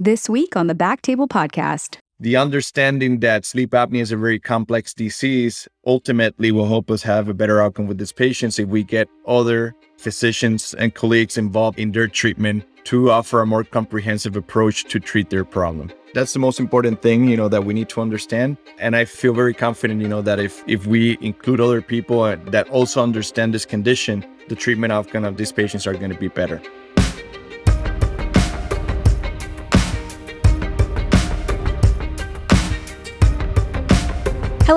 this week on the Back Table Podcast. The understanding that sleep apnea is a very complex disease ultimately will help us have a better outcome with these patients if we get other physicians and colleagues involved in their treatment to offer a more comprehensive approach to treat their problem. That's the most important thing, you know, that we need to understand. And I feel very confident, you know, that if if we include other people uh, that also understand this condition, the treatment outcome of these patients are going to be better.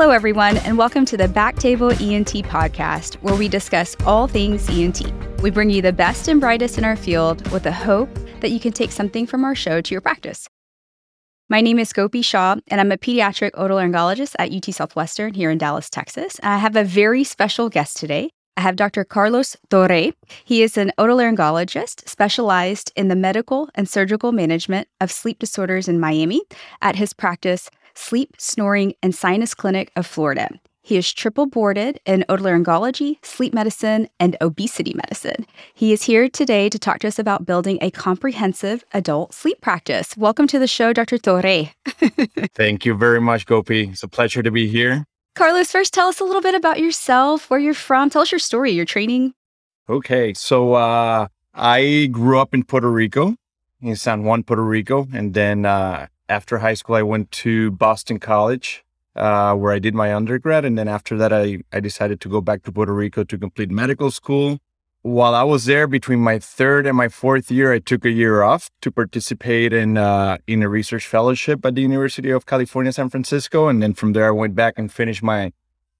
Hello, everyone, and welcome to the Backtable ENT podcast, where we discuss all things ENT. We bring you the best and brightest in our field with the hope that you can take something from our show to your practice. My name is Gopi Shah, and I'm a pediatric otolaryngologist at UT Southwestern here in Dallas, Texas. And I have a very special guest today. I have Dr. Carlos Torre. He is an otolaryngologist specialized in the medical and surgical management of sleep disorders in Miami at his practice Sleep, Snoring, and Sinus Clinic of Florida. He is triple boarded in otolaryngology, sleep medicine, and obesity medicine. He is here today to talk to us about building a comprehensive adult sleep practice. Welcome to the show, Dr. Torre. Thank you very much, Gopi. It's a pleasure to be here. Carlos, first tell us a little bit about yourself, where you're from. Tell us your story, your training. Okay, so uh, I grew up in Puerto Rico, in San Juan, Puerto Rico, and then uh, after high school, I went to Boston College, uh, where I did my undergrad. And then after that, I, I decided to go back to Puerto Rico to complete medical school. While I was there, between my third and my fourth year, I took a year off to participate in uh, in a research fellowship at the University of California, San Francisco. And then from there, I went back and finished my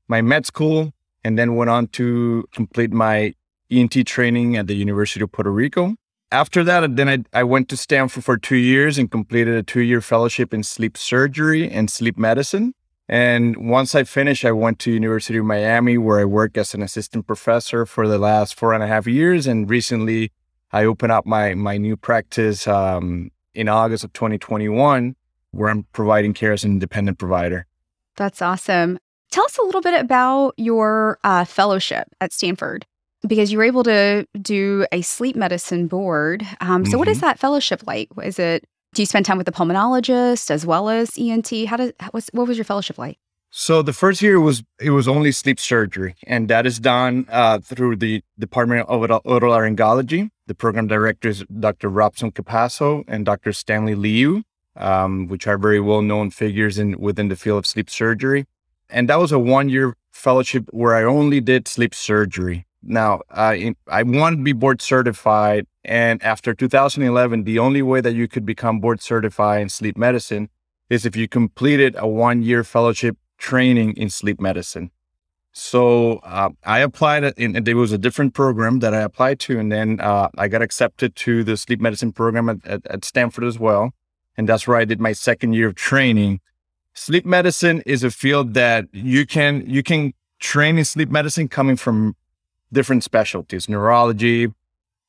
my med school, and then went on to complete my ENT training at the University of Puerto Rico after that, then I, I went to Stanford for two years and completed a two year fellowship in sleep surgery and sleep medicine. And once I finished, I went to University of Miami, where I worked as an assistant professor for the last four and a half years. And recently, I opened up my my new practice um, in August of 2021, where I'm providing care as an independent provider. That's awesome. Tell us a little bit about your uh, fellowship at Stanford because you were able to do a sleep medicine board. Um, so, mm-hmm. what is mm-hmm. that fellowship like? Is it do you spend time with the pulmonologist as well as ENT? How does what was your fellowship like? So the first year was it was only sleep surgery, and that is done uh, through the Department of Otolaryngology. The program director is Dr. Robson Capasso and Dr. Stanley Liu, um, which are very well known figures in within the field of sleep surgery. And that was a one year fellowship where I only did sleep surgery. Now, I I want to be board certified, and after 2011, the only way that you could become board certified in sleep medicine is if you completed a one-year fellowship training in sleep medicine. So uh, I applied, and there was a different program that I applied to, and then uh, I got accepted to the sleep medicine program at, at, at Stanford as well, and that's where I did my second year of training. Sleep medicine is a field that you can you can train in sleep medicine coming from different specialties neurology,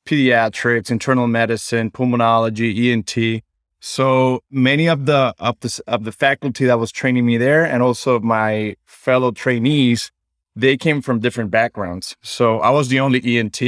pediatrics, internal medicine, pulmonology, ENT. So many of the of the of the faculty that was training me there, and also my fellow trainees, they came from different backgrounds. So I was the only ENT.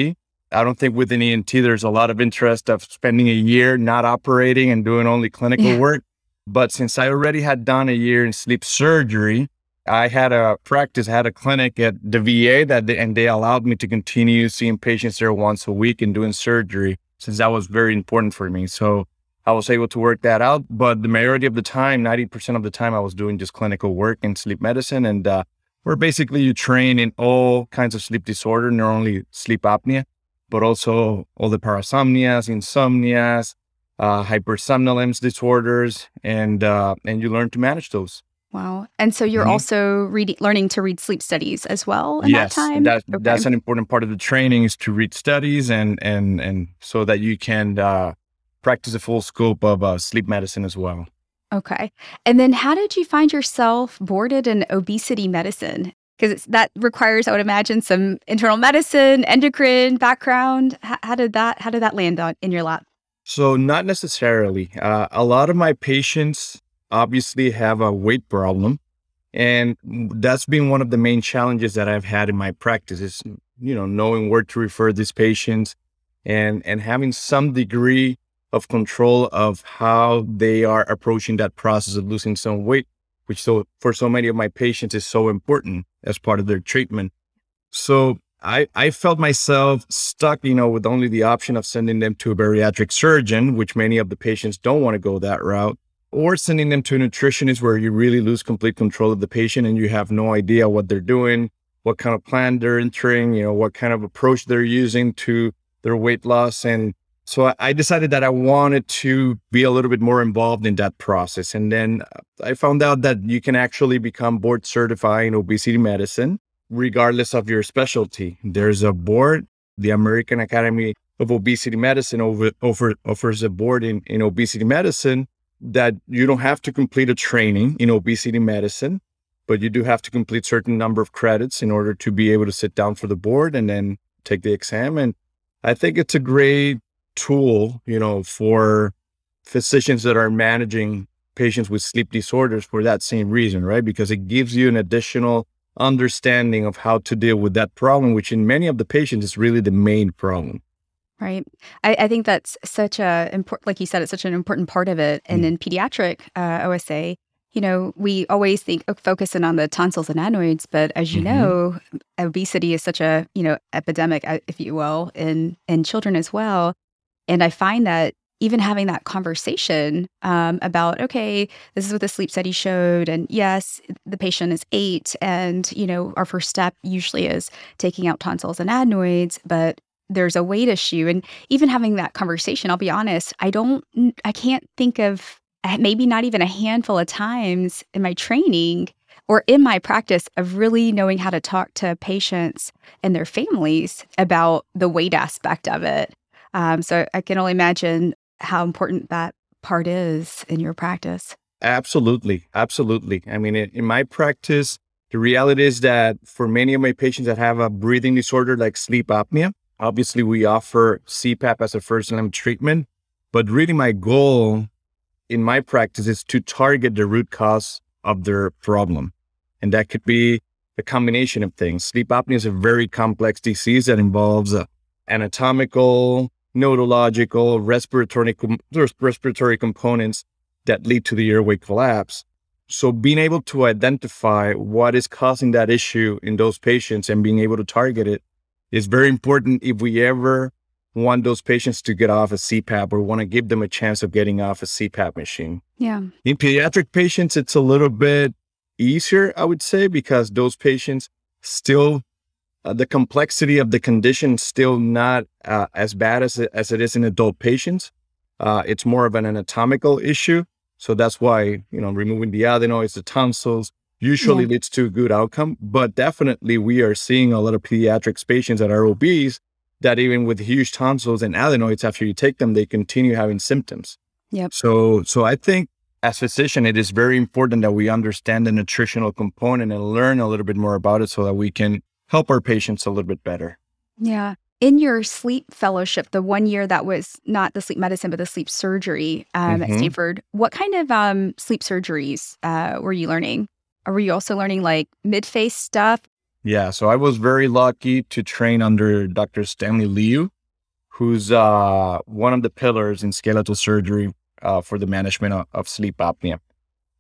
I don't think within ENT there's a lot of interest of spending a year not operating and doing only clinical yeah. work. But since I already had done a year in sleep surgery, I had a practice, had a clinic at the VA that they, and they allowed me to continue seeing patients there once a week and doing surgery since that was very important for me. So I was able to work that out. But the majority of the time, 90% of the time, I was doing just clinical work in sleep medicine. And uh, where basically you train in all kinds of sleep disorder, not only sleep apnea, but also all the parasomnias, insomnias, uh, hypersomnolence disorders, and uh, and you learn to manage those. Wow. And so you're mm-hmm. also reading, learning to read sleep studies as well in yes, that time? That, okay. That's an important part of the training is to read studies and, and, and so that you can uh, practice the full scope of uh, sleep medicine as well. Okay. And then how did you find yourself boarded in obesity medicine? Because that requires, I would imagine, some internal medicine, endocrine background. How, how did that, how did that land on, in your lap? So not necessarily. Uh, a lot of my patients obviously have a weight problem. And that's been one of the main challenges that I've had in my practice is, you know, knowing where to refer these patients and, and having some degree of control of how they are approaching that process of losing some weight, which so for so many of my patients is so important as part of their treatment. So I, I felt myself stuck, you know, with only the option of sending them to a bariatric surgeon, which many of the patients don't want to go that route, or sending them to a nutritionist where you really lose complete control of the patient and you have no idea what they're doing, what kind of plan they're entering, you know, what kind of approach they're using to their weight loss. And so I decided that I wanted to be a little bit more involved in that process. And then uh, I found out that you can actually become board certified in obesity medicine regardless of your specialty. There's a board, the American Academy of Obesity Medicine over, over, offers a board in, in obesity medicine that you don't have to complete a training in obesity medicine, but you do have to complete certain number of credits in order to be able to sit down for the board and then take the exam. And I think it's a great tool, you know, for physicians that are managing patients with sleep disorders for that same reason, right? Because it gives you an additional understanding of how to deal with that problem, which in many of the patients is really the main problem. Right. I, I think that's such a important, like you said, it's such an important part of it. And mm. in pediatric uh, OSA, you know, we always think oh, focusing on the tonsils and adenoids, but as you mm-hmm. know, obesity is such a you know epidemic, uh, if you will, in in children as well. And I find that even having that conversation um, about okay this is what the sleep study showed and yes the patient is eight and you know our first step usually is taking out tonsils and adenoids but there's a weight issue and even having that conversation i'll be honest i don't i can't think of eh, maybe not even a handful of times in my training or in my practice of really knowing how to talk to patients and their families about the weight aspect of it um, so I can only imagine how important that part is in your practice. Absolutely. Absolutely. I mean, in, in my practice, the reality is that for many of my patients that have a breathing disorder like sleep apnea, obviously we offer CPAP as a first line treatment. But really, my goal in my practice is to target the root cause of their problem. And that could be a combination of things. Sleep apnea is a very complex disease that involves uh, anatomical, neurological, respiratory, respiratory components that lead to the airway collapse. So being able to identify what is causing that issue in those patients and being able to target it is very important if we ever want those patients to get off a CPAP or want to give them a chance of getting off a CPAP machine. Yeah. In pediatric patients, it's a little bit easier, I would say, because those patients still uh, the complexity of the condition still not uh, as bad as it, as it is in adult patients. Uh, it's more of an anatomical issue. So that's why, you know, removing the adenoids, the tonsils usually yeah. leads to a good outcome. But definitely we are seeing a lot of pediatrics patients that are obese that even with huge tonsils and adenoids, after you take them, they continue having symptoms. Yep. So, so I think as physician, it is very important that we understand the nutritional component and learn a little bit more about it so that we can help our patients a little bit better. Yeah. In your sleep fellowship, the one year that was not the sleep medicine, but the sleep surgery um, mm-hmm. at Stanford, what kind of um, sleep surgeries uh, were you learning? Were you also learning like mid face stuff? Yeah. So I was very lucky to train under Dr. Stanley Liu, who's uh, one of the pillars in skeletal surgery uh, for the management of, of sleep apnea.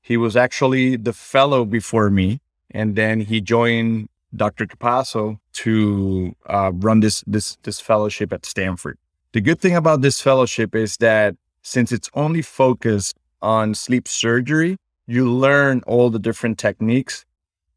He was actually the fellow before me, and then he joined Dr. Capasso to uh, run this this this fellowship at Stanford. The good thing about this fellowship is that since it's only focused on sleep surgery, you learn all the different techniques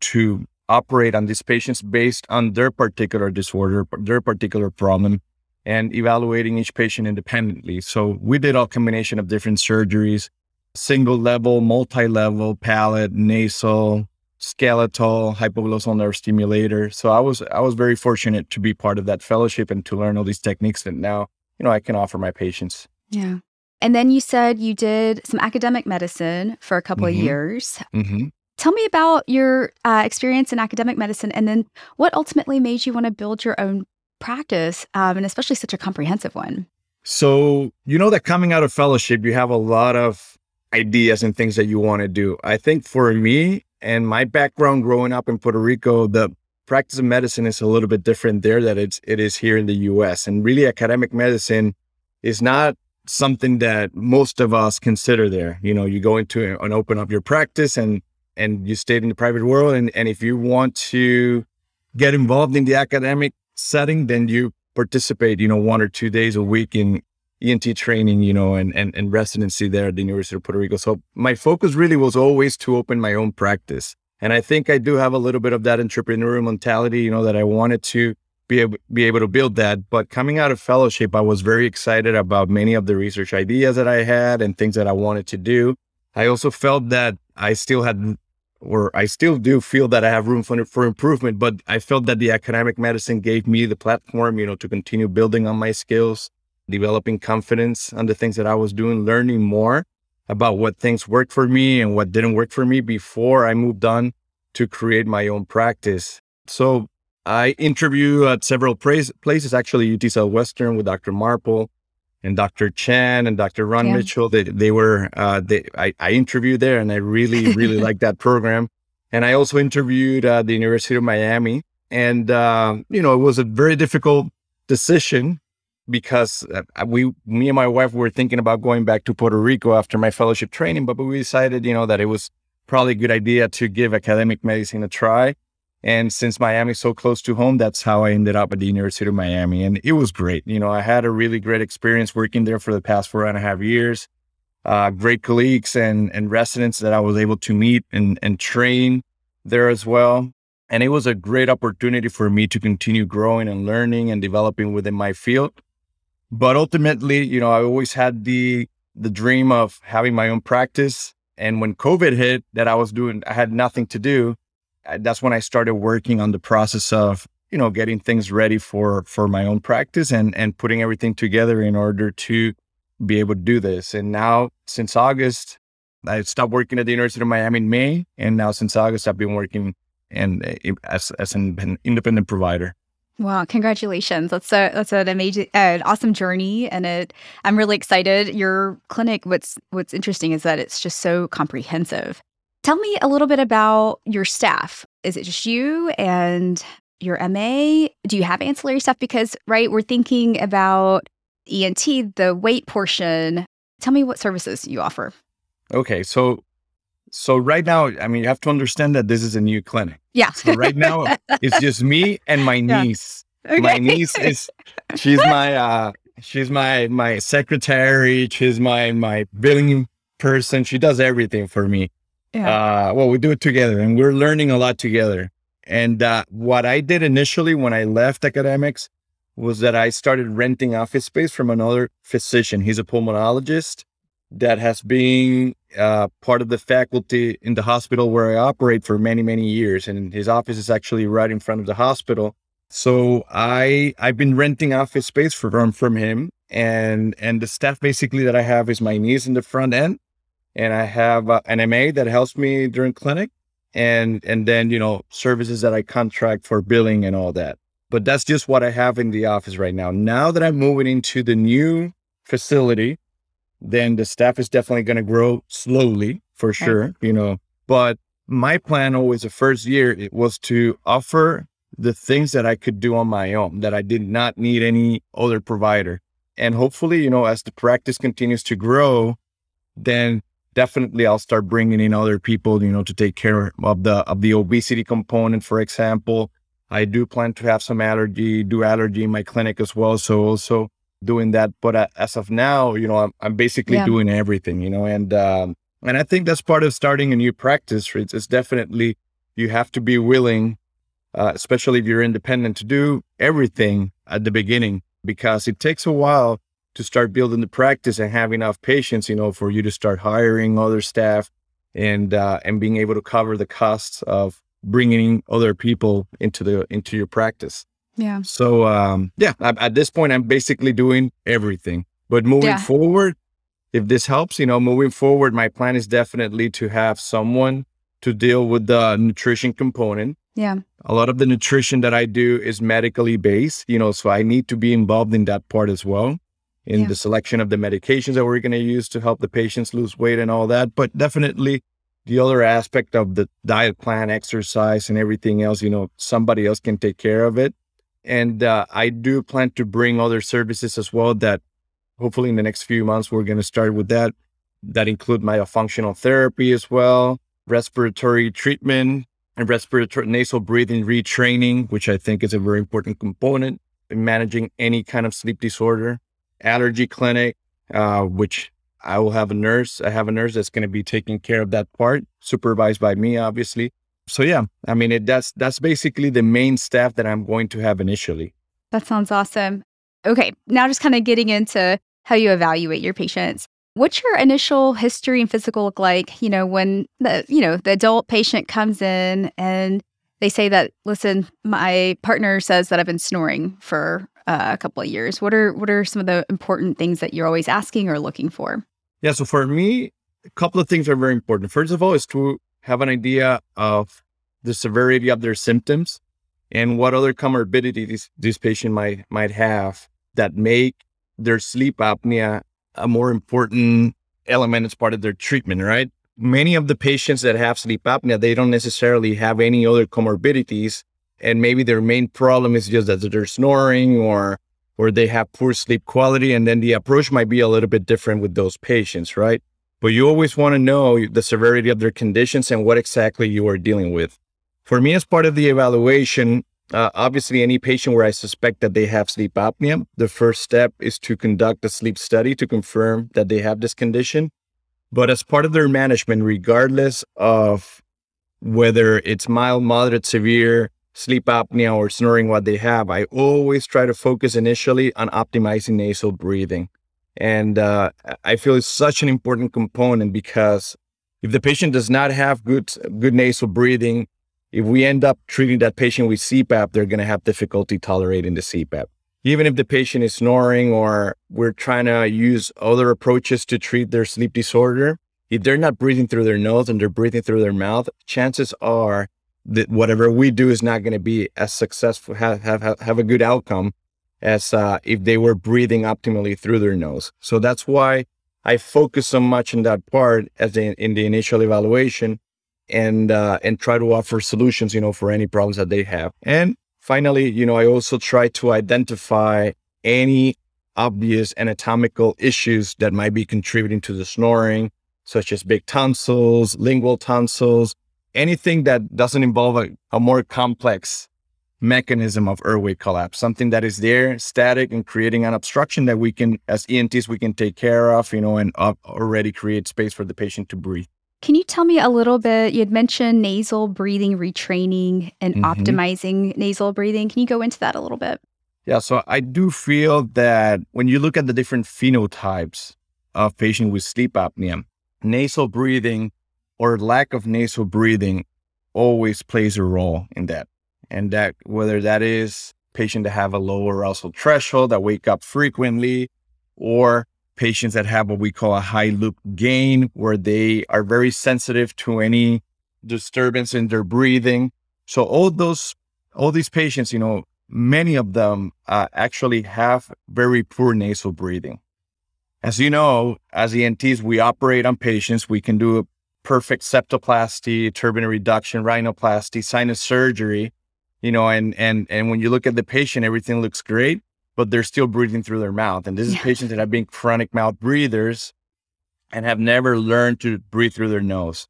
to operate on these patients based on their particular disorder, their particular problem, and evaluating each patient independently. So we did a combination of different surgeries, single level, multi-level, palate, nasal, skeletal hypoglossal nerve stimulator. So I was I was very fortunate to be part of that fellowship and to learn all these techniques that now you know I can offer my patients. Yeah. And then you said you did some academic medicine for a couple mm-hmm. of years. Mm-hmm. Tell me about your uh, experience in academic medicine and then what ultimately made you want to build your own practice um, and especially such a comprehensive one. So, you know that coming out of fellowship, you have a lot of ideas and things that you want to do. I think for me, and my background growing up in Puerto Rico, the practice of medicine is a little bit different there that it's it is here in the US. And really academic medicine is not something that most of us consider there. You know, you go into and open up your practice and and you stay in the private world and, and if you want to get involved in the academic setting, then you participate, you know, one or two days a week in ENT training, you know, and, and, and residency there at the University of Puerto Rico. So my focus really was always to open my own practice. And I think I do have a little bit of that entrepreneurial mentality, you know, that I wanted to be able, be able to build that. But coming out of fellowship, I was very excited about many of the research ideas that I had and things that I wanted to do. I also felt that I still had, or I still do feel that I have room for, for improvement, but I felt that the academic medicine gave me the platform, you know, to continue building on my skills, developing confidence on the things that I was doing, learning more about what things worked for me and what didn't work for me before I moved on to create my own practice. So I interview at several places, actually UT Southwestern with Dr. Marple and Dr. Chan and Dr. Ron yeah. Mitchell. They, they were, uh, they, I, I interviewed there and I really, really liked that program. And I also interviewed at the University of Miami. And, uh, you know, it was a very difficult decision because uh, we, me and my wife were thinking about going back to Puerto Rico after my fellowship training, but we decided, you know, that it was probably a good idea to give academic medicine a try. And since Miami is so close to home, that's how I ended up at the University of Miami. And it was great. You know, I had a really great experience working there for the past four and a half years. Uh, great colleagues and, and residents that I was able to meet and, and train there as well. And it was a great opportunity for me to continue growing and learning and developing within my field. But ultimately, you know, I always had the the dream of having my own practice. And when COVID hit, that I was doing, I had nothing to do. That's when I started working on the process of, you know, getting things ready for for my own practice and and putting everything together in order to be able to do this. And now, since August, I stopped working at the University of Miami in May, and now since August, I've been working and eh, as as an independent provider. Wow, congratulations. That's a that's an amazing uh, awesome journey and it I'm really excited. Your clinic what's what's interesting is that it's just so comprehensive. Tell me a little bit about your staff. Is it just you and your MA? Do you have ancillary stuff because right, we're thinking about ENT, the weight portion. Tell me what services you offer. Okay, so so right now, I mean, you have to understand that this is a new clinic. Yeah. So right now, it's just me and my niece. Yeah. Okay. My niece is she's my uh she's my my secretary. She's my my billing person. She does everything for me. Yeah. Uh, well, we do it together, and we're learning a lot together. And uh, what I did initially when I left academics was that I started renting office space from another physician. He's a pulmonologist that has been uh, part of the faculty in the hospital where I operate for many, many years. And his office is actually right in front of the hospital. So I I've been renting office space from from him, and and the staff basically that I have is my niece in the front end, and I have uh, an MA that helps me during clinic, and and then you know services that I contract for billing and all that. But that's just what I have in the office right now. Now that I'm moving into the new facility, then the staff is definitely going to grow slowly for sure, okay. you know. But my plan always the first year it was to offer the things that I could do on my own, that I did not need any other provider. And hopefully, you know, as the practice continues to grow, then definitely I'll start bringing in other people, you know, to take care of the of the obesity component, for example. I do plan to have some allergy, do allergy in my clinic as well. So also doing that. But as of now, you know, I'm, I'm basically yeah. doing everything, you know, and, um, and I think that's part of starting a new practice. It's, it's definitely, you have to be willing, uh, especially if you're independent to do everything at the beginning, because it takes a while to start building the practice and have enough patience, you know, for you to start hiring other staff and, uh, and being able to cover the costs of bringing other people into the, into your practice. Yeah. So um, yeah, at this point, I'm basically doing everything. But moving yeah. forward, if this helps, you know, moving forward, my plan is definitely to have someone to deal with the nutrition component. Yeah. A lot of the nutrition that I do is medically based, you know, so I need to be involved in that part as well, in yeah. the selection of the medications that we're going to use to help the patients lose weight and all that. But definitely the other aspect of the diet plan, exercise, and everything else, you know, somebody else can take care of it. And uh, I do plan to bring other services as well that hopefully in the next few months, we're going to start with that. That include myofunctional therapy as well, respiratory treatment and respiratory nasal breathing retraining, which I think is a very important component in managing any kind of sleep disorder, allergy clinic, uh, which I will have a nurse. I have a nurse that's going to be taking care of that part, supervised by me, obviously. So yeah, I mean, it, that's that's basically the main staff that I'm going to have initially. That sounds awesome. Okay, now just kind of getting into how you evaluate your patients. What's your initial history and physical look like? You know, when the you know the adult patient comes in and they say that, listen, my partner says that I've been snoring for uh, a couple of years. What are what are some of the important things that you're always asking or looking for? Yeah, so for me, a couple of things are very important. First of all, is to have an idea of the severity of their symptoms and what other comorbidities this patient might might have that make their sleep apnea a more important element as part of their treatment, right? Many of the patients that have sleep apnea, they don't necessarily have any other comorbidities. And maybe their main problem is just that they're snoring or or they have poor sleep quality. And then the approach might be a little bit different with those patients, right? But you always want to know the severity of their conditions and what exactly you are dealing with. For me, as part of the evaluation, uh, obviously, any patient where I suspect that they have sleep apnea, the first step is to conduct a sleep study to confirm that they have this condition. But as part of their management, regardless of whether it's mild, moderate, severe sleep apnea or snoring, what they have, I always try to focus initially on optimizing nasal breathing. And uh, I feel it's such an important component because if the patient does not have good good nasal breathing, if we end up treating that patient with CPAP, they're going to have difficulty tolerating the CPAP. Even if the patient is snoring or we're trying to use other approaches to treat their sleep disorder, if they're not breathing through their nose and they're breathing through their mouth, chances are that whatever we do is not going to be as successful, have, have, have a good outcome as uh, if they were breathing optimally through their nose. So that's why I focus so much on that part as in, in the initial evaluation and uh, and try to offer solutions, you know, for any problems that they have. And finally, you know, I also try to identify any obvious anatomical issues that might be contributing to the snoring, such as big tonsils, lingual tonsils, anything that doesn't involve a, a more complex mechanism of airway collapse, something that is there, static, and creating an obstruction that we can, as ENTs, we can take care of, you know, and uh, already create space for the patient to breathe. Can you tell me a little bit? You had mentioned nasal breathing retraining and mm-hmm. optimizing nasal breathing. Can you go into that a little bit? Yeah, so I do feel that when you look at the different phenotypes of patients with sleep apnea, nasal breathing or lack of nasal breathing always plays a role in that. And that whether that is patient that have a low arousal threshold that wake up frequently or patients that have what we call a high loop gain, where they are very sensitive to any disturbance in their breathing. So all those, all these patients, you know, many of them uh, actually have very poor nasal breathing. As you know, as ENTs, we operate on patients. We can do perfect septoplasty, turbinate reduction, rhinoplasty, sinus surgery, you know, and and and when you look at the patient, everything looks great but they're still breathing through their mouth. And this is yeah. patients that have been chronic mouth breathers and have never learned to breathe through their nose.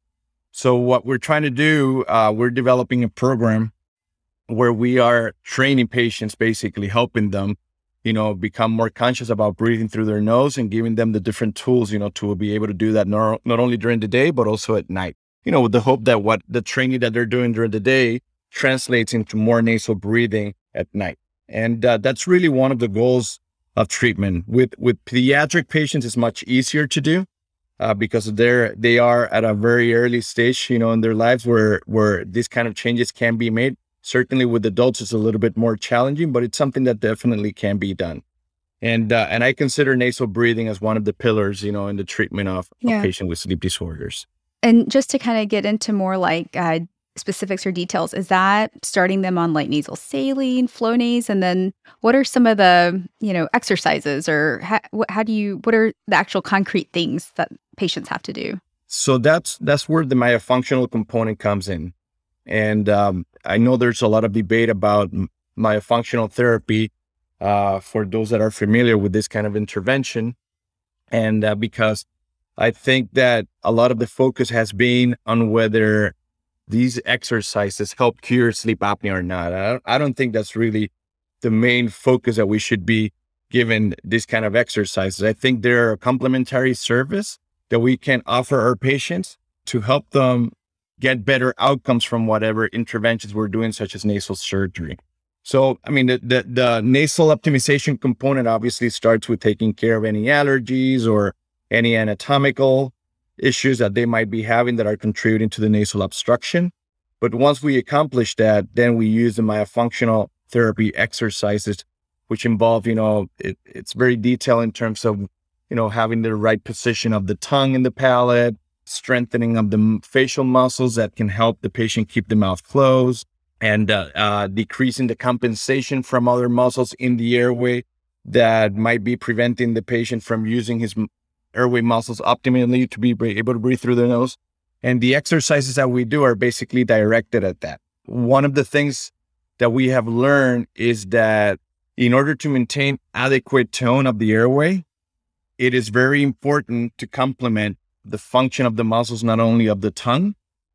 So what we're trying to do, uh, we're developing a program where we are training patients, basically helping them, you know, become more conscious about breathing through their nose and giving them the different tools, you know, to be able to do that not, not only during the day, but also at night. You know, with the hope that what the training that they're doing during the day translates into more nasal breathing at night. And uh, that's really one of the goals of treatment. With with pediatric patients, it's much easier to do uh, because they're they are at a very early stage, you know, in their lives where where these kind of changes can be made. Certainly, with adults, it's a little bit more challenging, but it's something that definitely can be done. And uh, and I consider nasal breathing as one of the pillars, you know, in the treatment of yeah. a patient with sleep disorders. And just to kind of get into more like uh, specifics or details, is that starting them on light nasal saline, Flonase, and then what are some of the you know exercises or how, how do you what are the actual concrete things that patients have to do? So that's that's where the myofunctional component comes in, and um, I know there's a lot of debate about myofunctional therapy. Uh, for those that are familiar with this kind of intervention, And uh, because I think that a lot of the focus has been on whether these exercises help cure sleep apnea or not. I don't, think that's really the main focus that we should be given this kind of exercises. I think they're a complementary service that we can offer our patients to help them get better outcomes from whatever interventions we're doing, such as nasal surgery. So, I mean, the, the, the, nasal optimization component obviously starts with taking care of any allergies or any anatomical issues that they might be having that are contributing to the nasal obstruction. But once we accomplish that, then we use the myofunctional therapy exercises, which involve, you know, it, it's very detailed in terms of, you know, having the right position of the tongue in the palate, strengthening of the facial muscles that can help the patient keep the mouth closed, and uh, uh, decreasing the compensation from other muscles in the airway that might be preventing the patient from using his airway muscles optimally to be able to breathe through the nose. And the exercises that we do are basically directed at that. One of the things that we have learned is that in order to maintain adequate tone of the airway, it is very important to complement the function of the muscles, not only of the tongue,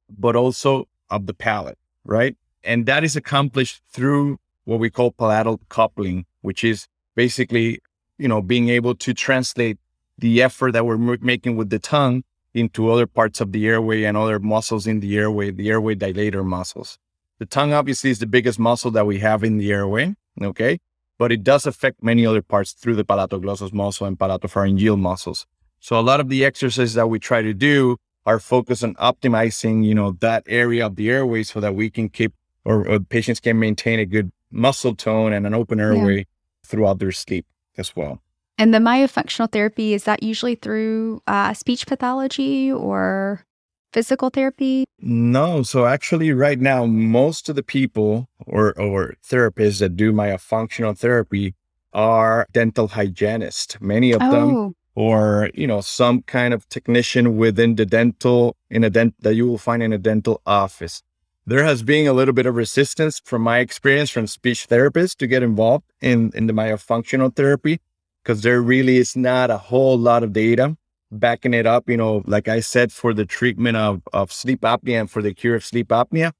but also of the palate, right? And that is accomplished through what we call palatal coupling, which is basically, you know, being able to translate the effort that we're making with the tongue into other parts of the airway and other muscles in the airway, the airway dilator muscles. The tongue obviously is the biggest muscle that we have in the airway, okay? But it does affect many other parts through the palatoglossus muscle and palatopharyngeal muscles. So a lot of the exercises that we try to do are focused on optimizing, you know, that area of the airway so that we can keep or, or patients can maintain a good muscle tone and an open airway yeah. throughout their sleep as well. And the myofunctional therapy is that usually through uh, speech pathology or physical therapy? No. So actually, right now, most of the people or or therapists that do myofunctional therapy are dental hygienists. Many of oh. them, or you know, some kind of technician within the dental in a dent that you will find in a dental office there has been a little bit of resistance from my experience from speech therapists to get involved in, in the myofunctional therapy because there really is not a whole lot of data backing it up, you know, like I said, for the treatment of, of sleep apnea and for the cure of sleep apnea.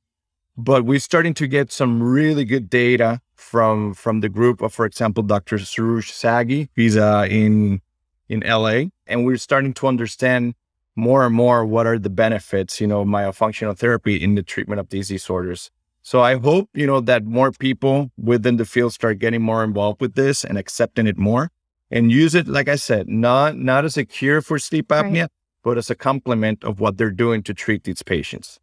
But we're starting to get some really good data from from the group of, for example, Dr. Soroush Zaghi. He's uh, in in LA, and we're starting to understand more and more what are the benefits, you know, myofunctional therapy in the treatment of these disorders. So I hope, you know, that more people within the field start getting more involved with this and accepting it more and use it, like I said, not not as a cure for sleep apnea, right. but as a complement of what they're doing to treat these patients.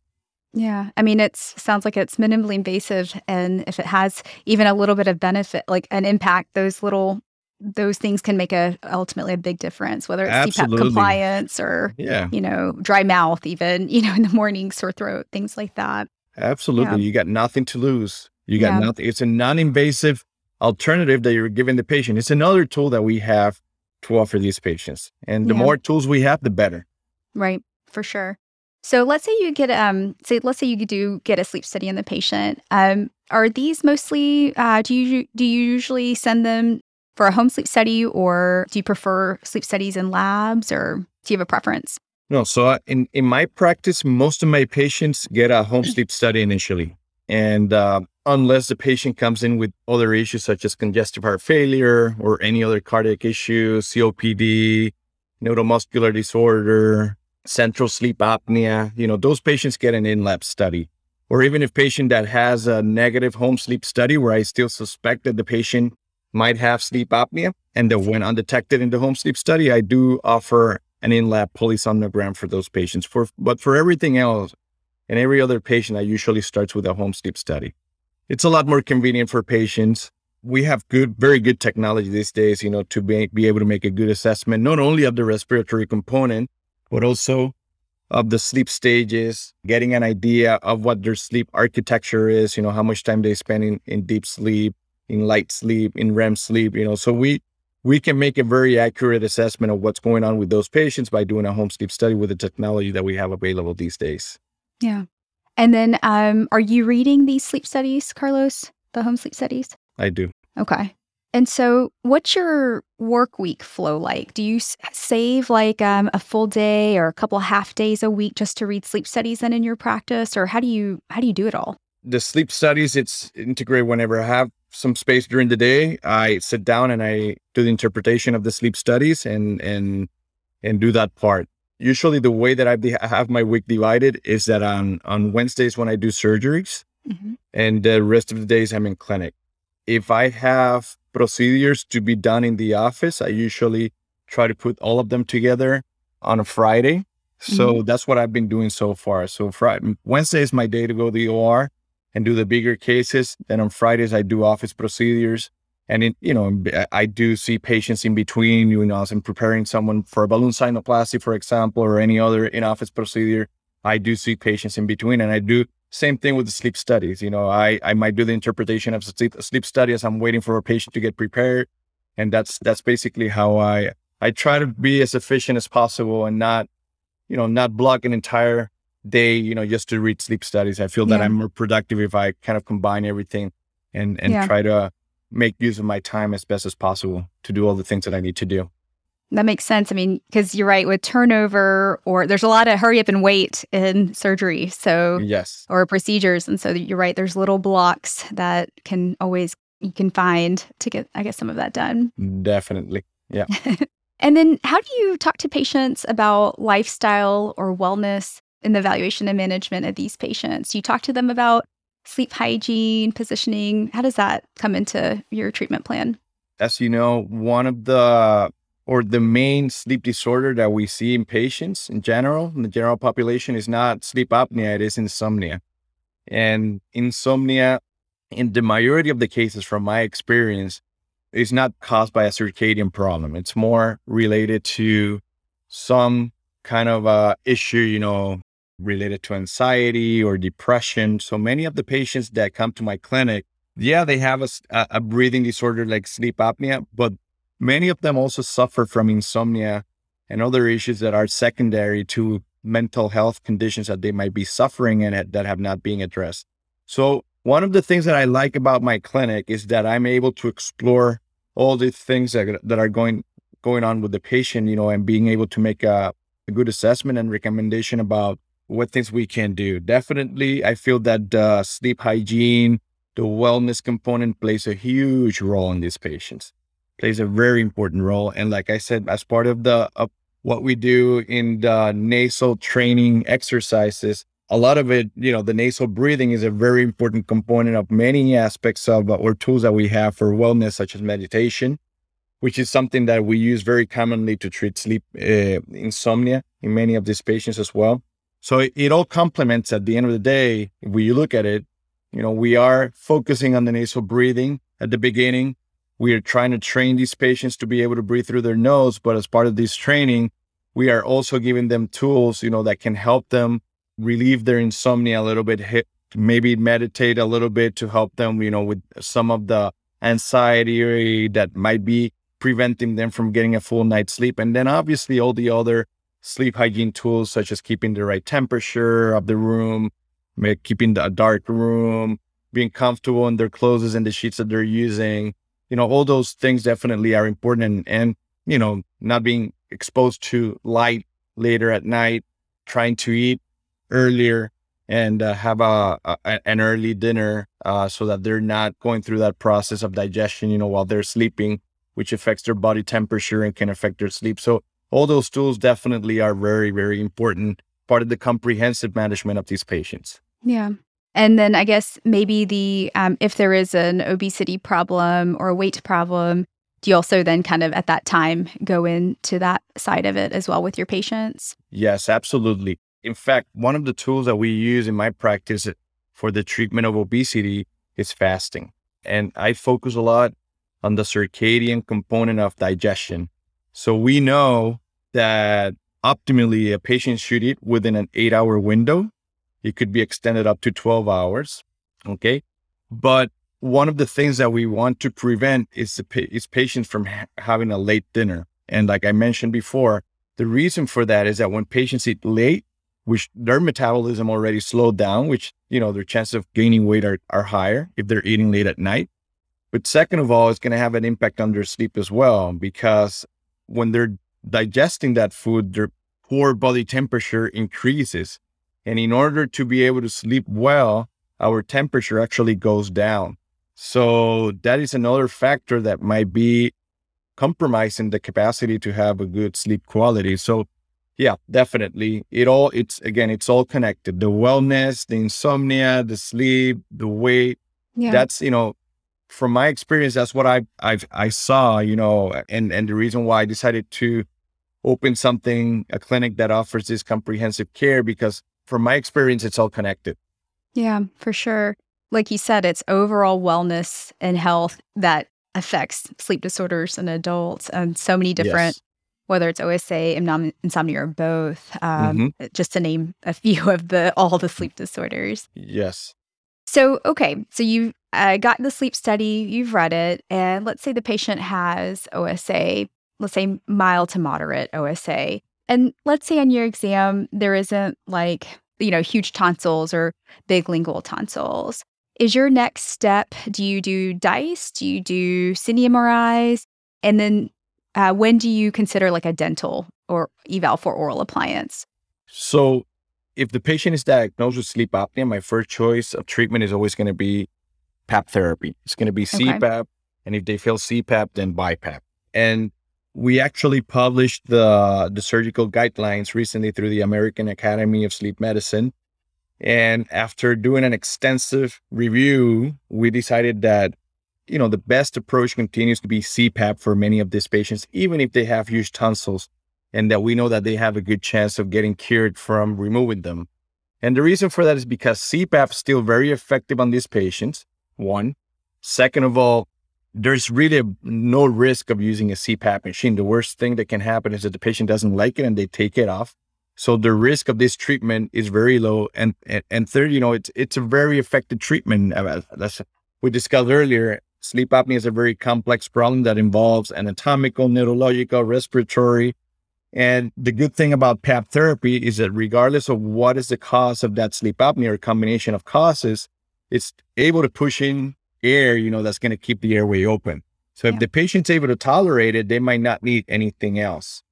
Yeah. I mean, it sounds like it's minimally invasive. And if it has even a little bit of benefit, like an impact, those little those things can make a ultimately a big difference, whether it's Absolutely. CPAP compliance or yeah. you know dry mouth, even you know in the morning sore throat, things like that. Absolutely, yeah. you got nothing to lose. You got yeah. nothing. It's a non-invasive alternative that you're giving the patient. It's another tool that we have to offer these patients, and the more tools we have, the better. Right, for sure. So let's say you get um say let's say you do get a sleep study in the patient. Um, are these mostly uh, do you do you usually send them for a home sleep study, or do you prefer sleep studies in labs, or do you have a preference? No. So in in my practice, most of my patients get a home sleep study initially, and uh, unless the patient comes in with other issues such as congestive heart failure or any other cardiac issue, COPD, neuromuscular disorder, central sleep apnea, you know, those patients get an in-lab study. Or even if patient that has a negative home sleep study where I still suspect that the patient might have sleep apnea and that when undetected in the home sleep study, I do offer an in-lab polysomnogram for those patients. For but for everything else and every other patient, I usually starts with a home sleep study. It's a lot more convenient for patients. We have good, very good technology these days, you know, to be, be able to make a good assessment, not only of the respiratory component, but also of the sleep stages, getting an idea of what their sleep architecture is, you know, how much time they spend in, in deep sleep, in light sleep, in REM sleep, you know. So we we can make a very accurate assessment of what's going on with those patients by doing a home sleep study with the technology that we have available these days. Yeah. And then um are you reading these sleep studies, Carlos? The home sleep studies? I do. Okay. And so, what's your work week flow like? Do you s- save like um, a full day or a couple half days a week just to read sleep studies then in your practice, or how do you how do you do it all? The sleep studies, it's integrated whenever I have some space during the day. I sit down and I do the interpretation of the sleep studies and and and do that part. Usually, the way that I have my week divided is that on on Wednesdays when I do surgeries, mm-hmm. and the rest of the days I'm in clinic. If I have procedures to be done in the office, I usually try to put all of them together on a Friday. So mm-hmm. that's what I've been doing so far. So Friday, Wednesday is my day to go to the OR and do the bigger cases. Then on Fridays, I do office procedures. And, you know, I do see patients in between, you know, as I'm preparing someone for a balloon sinuplasty, for example, or any other in office procedure. I do see patients in between and I do same thing with the sleep studies. You know, I, I might do the interpretation of sleep, sleep study as I'm waiting for a patient to get prepared. And that's, that's basically how I, I try to be as efficient as possible and not, you know, not block an entire day, you know, just to read sleep studies. I feel that yeah. I'm more productive if I kind of combine everything and, and yeah. try to make use of my time as best as possible to do all the things that I need to do. That makes sense. I mean, because you're right with turnover, or there's a lot of hurry up and wait in surgery. So, yes, or procedures. And so you're right, there's little blocks that can always, you can find to get, I guess, some of that done. Definitely. Yeah. and then how do you talk to patients about lifestyle or wellness in the evaluation and management of these patients? You talk to them about sleep hygiene, positioning? How does that come into your treatment plan? As you know, one of the or the main sleep disorder that we see in patients in general, in the general population, is not sleep apnea, it is insomnia. And insomnia, in the majority of the cases, from my experience, is not caused by a circadian problem. It's more related to some kind of uh, issue, you know, related to anxiety or depression. So many of the patients that come to my clinic, yeah, they have a, a breathing disorder like sleep apnea, but Many of them also suffer from insomnia and other issues that are secondary to mental health conditions that they might be suffering and that have not been addressed. So, one of the things that I like about my clinic is that I'm able to explore all the things that, that are going going on with the patient, you know, and being able to make a, a good assessment and recommendation about what things we can do. Definitely, I feel that uh, sleep hygiene, the wellness component plays a huge role in these patients plays a very important role. And like I said, as part of the of what we do in the nasal training exercises, a lot of it, you know, the nasal breathing is a very important component of many aspects of uh, or tools that we have for wellness, such as meditation, which is something that we use very commonly to treat sleep uh, insomnia in many of these patients as well. So it, it all complements at the end of the day. When you look at it, you know, we are focusing on the nasal breathing at the beginning we are trying to train these patients to be able to breathe through their nose, but as part of this training, we are also giving them tools, you know, that can help them relieve their insomnia a little bit, maybe meditate a little bit to help them, you know, with some of the anxiety that might be preventing them from getting a full night's sleep. And then obviously all the other sleep hygiene tools, such as keeping the right temperature of the room, keeping the dark room, being comfortable in their clothes and the sheets that they're using, you know, all those things definitely are important and, and, you know, not being exposed to light later at night, trying to eat earlier and uh, have a, a, an early dinner uh, so that they're not going through that process of digestion, you know, while they're sleeping, which affects their body temperature and can affect their sleep. So all those tools definitely are very, very important part of the comprehensive management of these patients. Yeah. And then I guess maybe the um, if there is an obesity problem or a weight problem, do you also then kind of at that time go into that side of it as well with your patients? Yes, absolutely. In fact, one of the tools that we use in my practice for the treatment of obesity is fasting. And I focus a lot on the circadian component of digestion. So we know that optimally a patient should eat within an eight hour window it could be extended up to 12 hours. Okay. But one of the things that we want to prevent is, the, is patients from ha- having a late dinner. And like I mentioned before, the reason for that is that when patients eat late, which their metabolism already slowed down, which, you know, their chances of gaining weight are, are higher if they're eating late at night. But second of all, it's going to have an impact on their sleep as well, because when they're digesting that food, their core body temperature increases. And in order to be able to sleep well, our temperature actually goes down. So that is another factor that might be compromising the capacity to have a good sleep quality. So yeah, definitely. It all it's again, it's all connected. The wellness, the insomnia, the sleep, the weight. Yeah. That's, you know, from my experience, that's what I I I saw, you know, and and the reason why I decided to open something, a clinic that offers this comprehensive care because from my experience, it's all connected. Yeah, for sure. Like you said, it's overall wellness and health that affects sleep disorders in adults and so many different, yes. whether it's OSA, insomnia, or both, um, mm-hmm. just to name a few of the all the sleep disorders. Yes. So, okay, so you uh, got the sleep study, you've read it, and let's say the patient has OSA, let's say mild to moderate OSA. And let's say on your exam, there isn't like, you know, huge tonsils or big lingual tonsils. Is your next step, do you do DISE? Do you do cine MRIs? And then uh, when do you consider like a dental or eval for oral appliance? So if the patient is diagnosed with sleep apnea, my first choice of treatment is always going to be PAP therapy. It's going to be CPAP. Okay. And if they fail CPAP, then BiPAP. And we actually published the, the surgical guidelines recently through the American Academy of Sleep Medicine. And after doing an extensive review, we decided that, you know, the best approach continues to be CPAP for many of these patients, even if they have huge tonsils and that we know that they have a good chance of getting cured from removing them. And the reason for that is because CPAP is still very effective on these patients. One. Second of all, there's really no risk of using a CPAP machine. The worst thing that can happen is that the patient doesn't like it and they take it off. So the risk of this treatment is very low. And and, and third, you know, it's it's a very effective treatment. That's we discussed earlier. Sleep apnea is a very complex problem that involves anatomical, neurological, respiratory, and the good thing about PAP therapy is that regardless of what is the cause of that sleep apnea or combination of causes, it's able to push in air, you know, that's going to keep the airway open. So if yeah. the patient's able to tolerate it, they might not need anything else.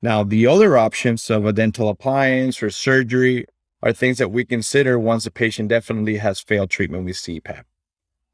Now, the other options of a dental appliance or surgery are things that we consider once a patient definitely has failed treatment with CPAP.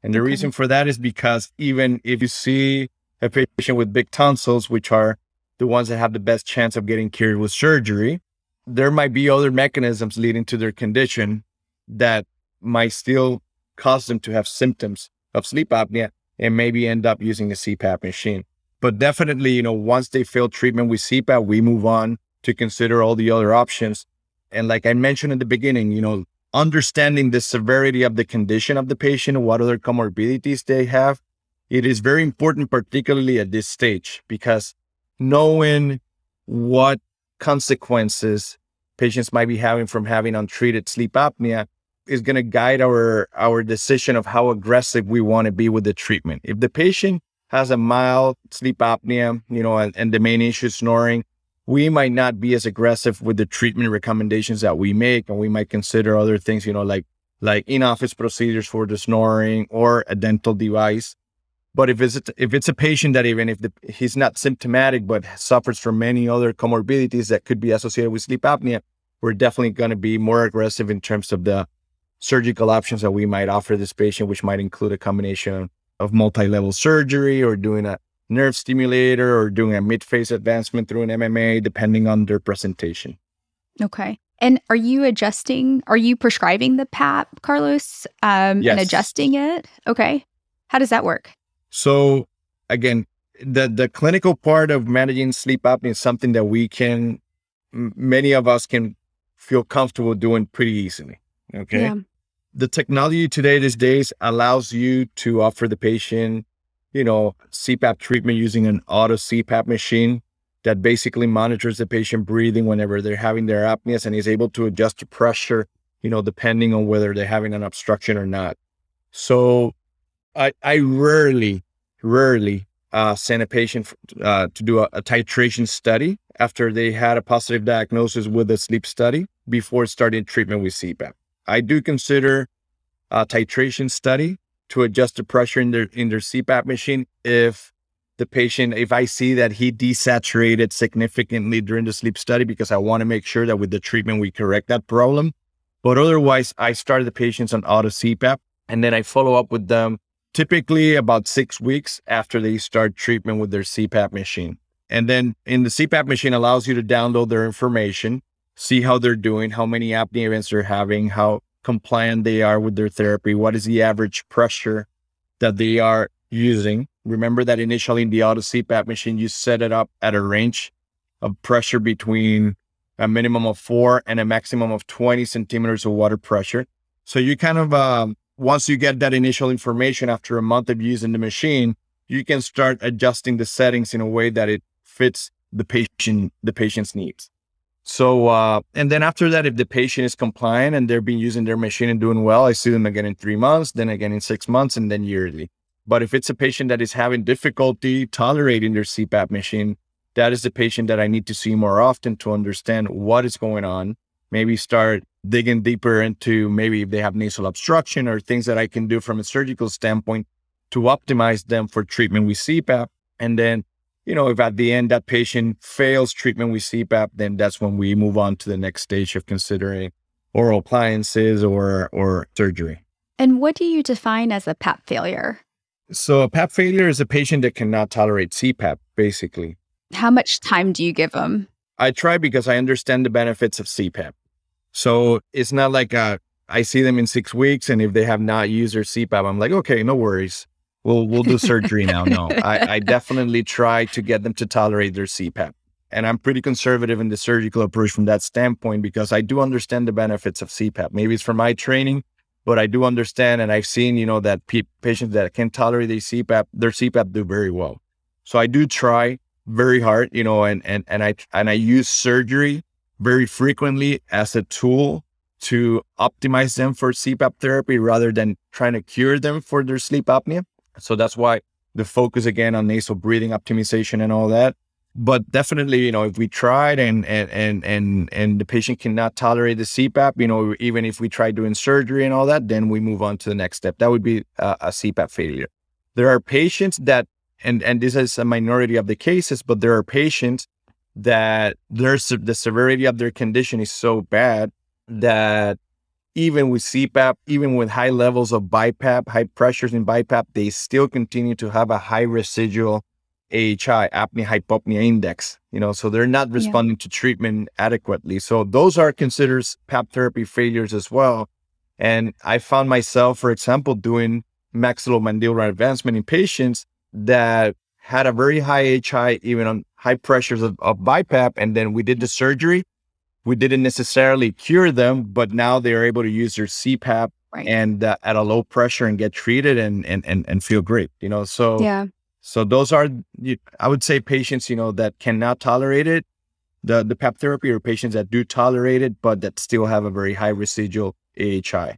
And the okay. reason for that is because even if you see a patient with big tonsils, which are the ones that have the best chance of getting cured with surgery. There might be other mechanisms leading to their condition that might still cause them to have symptoms of sleep apnea and maybe end up using a CPAP machine. But definitely, you know, once they fail treatment with CPAP, we move on to consider all the other options. And like I mentioned in the beginning, you know, understanding the severity of the condition of the patient, what other comorbidities they have, it is very important, particularly at this stage, because knowing what consequences patients might be having from having untreated sleep apnea is going to guide our our decision of how aggressive we want to be with the treatment. If the patient has a mild sleep apnea, you know, and, and the main issue is snoring, we might not be as aggressive with the treatment recommendations that we make, and we might consider other things, you know, like like in-office procedures for the snoring or a dental device. But if it's if it's a patient that even if the, he's not symptomatic but suffers from many other comorbidities that could be associated with sleep apnea, we're definitely going to be more aggressive in terms of the surgical options that we might offer this patient, which might include a combination of multi-level surgery or doing a nerve stimulator or doing a midface advancement through an MMA, depending on their presentation. Okay. And are you adjusting? Are you prescribing the PAP, Carlos, um, yes. and adjusting it? Okay. How does that work? So again, the the clinical part of managing sleep apnea is something that we can many of us can feel comfortable doing pretty easily. Okay. Yeah. The technology today these days allows you to offer the patient, you know, CPAP treatment using an auto CPAP machine that basically monitors the patient breathing whenever they're having their apneas and is able to adjust the pressure, you know, depending on whether they're having an obstruction or not. So I, I rarely rarely uh, send a patient uh, to do a, a, titration study after they had a positive diagnosis with a sleep study before starting treatment with CPAP. I do consider a titration study to adjust the pressure in their in their CPAP machine if the patient, if I see that he desaturated significantly during the sleep study, because I want to make sure that with the treatment we correct that problem. But otherwise, I start the patients on auto CPAP and then I follow up with them typically about six weeks after they start treatment with their CPAP machine. And then in the CPAP machine allows you to download their information, see how they're doing, how many apnea events they're having, how compliant they are with their therapy, what is the average pressure that they are using. Remember that initially in the auto CPAP machine, you set it up at a range of pressure between a minimum of four and a maximum of 20 centimeters of water pressure. So you kind of, um, once you get that initial information after a month of using the machine, you can start adjusting the settings in a way that it fits the patient, the patient's needs. So, uh, and then after that, if the patient is compliant and they're been using their machine and doing well, I see them again in three months, then again in six months, and then yearly. But if it's a patient that is having difficulty tolerating their CPAP machine, that is the patient that I need to see more often to understand what is going on. Maybe start digging deeper into maybe if they have nasal obstruction or things that I can do from a surgical standpoint to optimize them for treatment with CPAP. And then, you know, if at the end that patient fails treatment with CPAP, then that's when we move on to the next stage of considering oral appliances or or surgery. And what do you define as a PAP failure? So a PAP failure is a patient that cannot tolerate CPAP, basically. How much time do you give them? I try because I understand the benefits of CPAP. So it's not like uh, I see them in six weeks, and if they have not used their CPAP, I'm like, okay, no worries. We'll we'll do surgery now. No, I, I definitely try to get them to tolerate their CPAP, and I'm pretty conservative in the surgical approach from that standpoint because I do understand the benefits of CPAP. Maybe it's from my training, but I do understand, and I've seen, you know, that pe- patients that can tolerate their CPAP, their CPAP do very well. So I do try very hard, you know, and and and I and I use surgery very frequently as a tool to optimize them for CPAP therapy rather than trying to cure them for their sleep apnea. So that's why the focus again on nasal breathing optimization and all that. But definitely, you know, if we tried and and and and and the patient cannot tolerate the CPAP, you know, even if we try doing surgery and all that, then we move on to the next step. That would be a, a CPAP failure. There are patients that, and and this is a minority of the cases, but there are patients that their the severity of their condition is so bad that even with CPAP, even with high levels of BiPAP, high pressures in BiPAP, they still continue to have a high residual AHI, apnea hypopnea index, you know, so they're not responding yeah. to treatment adequately. So those are considered PAP therapy failures as well. And I found myself, for example, doing maxillomandibular advancement in patients that had a very high AHI, even on high pressures of, of BiPAP. And then we did the surgery. We didn't necessarily cure them, but now they're able to use their CPAP right. and uh, at a low pressure and get treated and, and, and, and feel great, you know? So yeah so those are, I would say, patients you know that cannot tolerate it, the the PAP therapy, or patients that do tolerate it but that still have a very high residual AHI.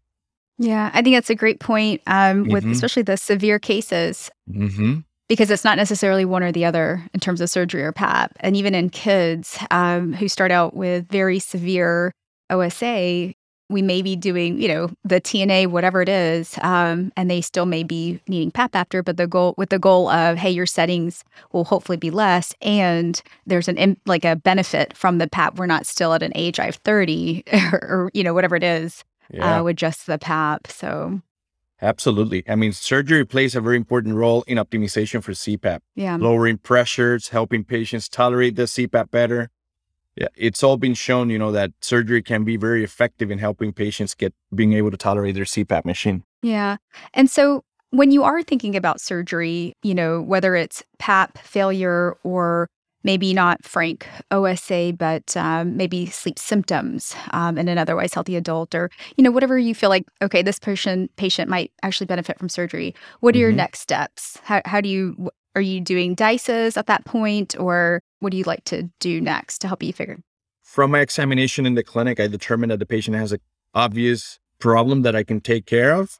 Yeah, I think that's a great point um, with mm-hmm. especially the severe cases. Mm-hmm. Because it's not necessarily one or the other in terms of surgery or PAP. And even in kids um, who start out with very severe OSA, we may be doing, you know, the T&A, whatever it is, um, and they still may be needing PAP after, but the goal with the goal of, hey, your settings will hopefully be less, and there's an like a benefit from the PAP. We're not still at an age of 30 or, or you know whatever it is uh, yeah. uh, with just the PAP. So Absolutely. I mean, surgery plays a very important role in optimization for CPAP. Yeah. Lowering pressures, helping patients tolerate the CPAP better, yeah, it's all been shown, you know, that surgery can be very effective in helping patients get being able to tolerate their CPAP machine. Yeah. And so when you are thinking about surgery, you know, whether it's PAP failure or maybe not frank OSA, but um, maybe sleep symptoms um, in an otherwise healthy adult, or you know whatever you feel like. Okay, this patient patient might actually benefit from surgery. What are mm-hmm. your next steps? How how do you are you doing DISEs at that point, or what do you like to do next to help you figure? From my examination in the clinic, I determined that the patient has an obvious problem that I can take care of.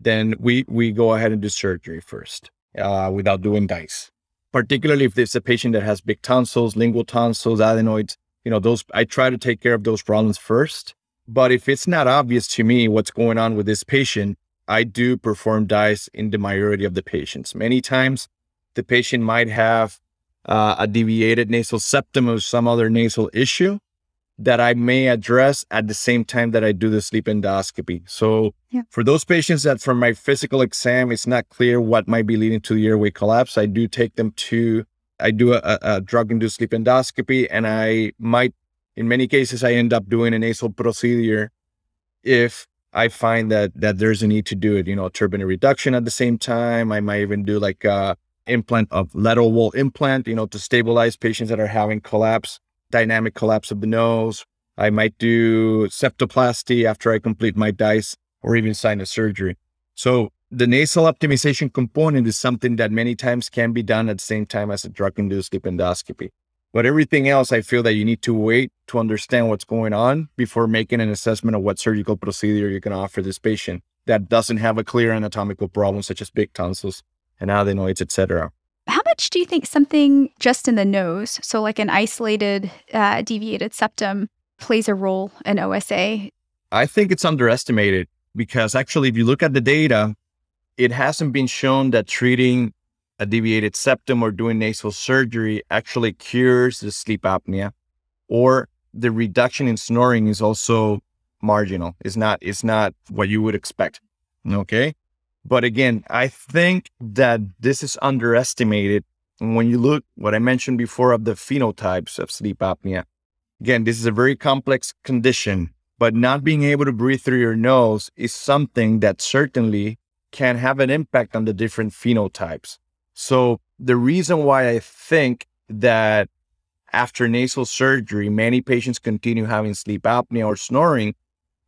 Then we we go ahead and do surgery first, uh, without doing DISE. Particularly if there's a patient that has big tonsils, lingual tonsils, adenoids, you know, those I try to take care of those problems first. But if it's not obvious to me what's going on with this patient, I do perform DISE in the majority of the patients. Many times, the patient might have uh, a deviated nasal septum or some other nasal issue that I may address at the same time that I do the sleep endoscopy. So, yeah. for those patients that from my physical exam it's not clear what might be leading to the airway collapse, I do take them to I do a, a drug-induced sleep endoscopy, and I might, in many cases, I end up doing a nasal procedure if I find that that there's a need to do it. You know, turbinate reduction at the same time. I might even do like a implant of lateral wall implant, you know, to stabilize patients that are having collapse dynamic collapse of the nose. I might do septoplasty after I complete my DISE or even sinus surgery. So the nasal optimization component is something that many times can be done at the same time as a drug-induced sleep endoscopy. But everything else, I feel that you need to wait to understand what's going on before making an assessment of what surgical procedure you can offer this patient that doesn't have a clear anatomical problem, such as big tonsils and adenoids, etc. Much do you think something just in the nose, so like an isolated uh, deviated septum, plays a role in OSA? I think it's underestimated because actually, if you look at the data, it hasn't been shown that treating a deviated septum or doing nasal surgery actually cures the sleep apnea or the reduction in snoring is also marginal. It's not, it's not what you would expect. Okay. But again, I think that this is underestimated when you look what I mentioned before of the phenotypes of sleep apnea. Again, this is a very complex condition, but not being able to breathe through your nose is something that certainly can have an impact on the different phenotypes. So the reason why I think that after nasal surgery, many patients continue having sleep apnea or snoring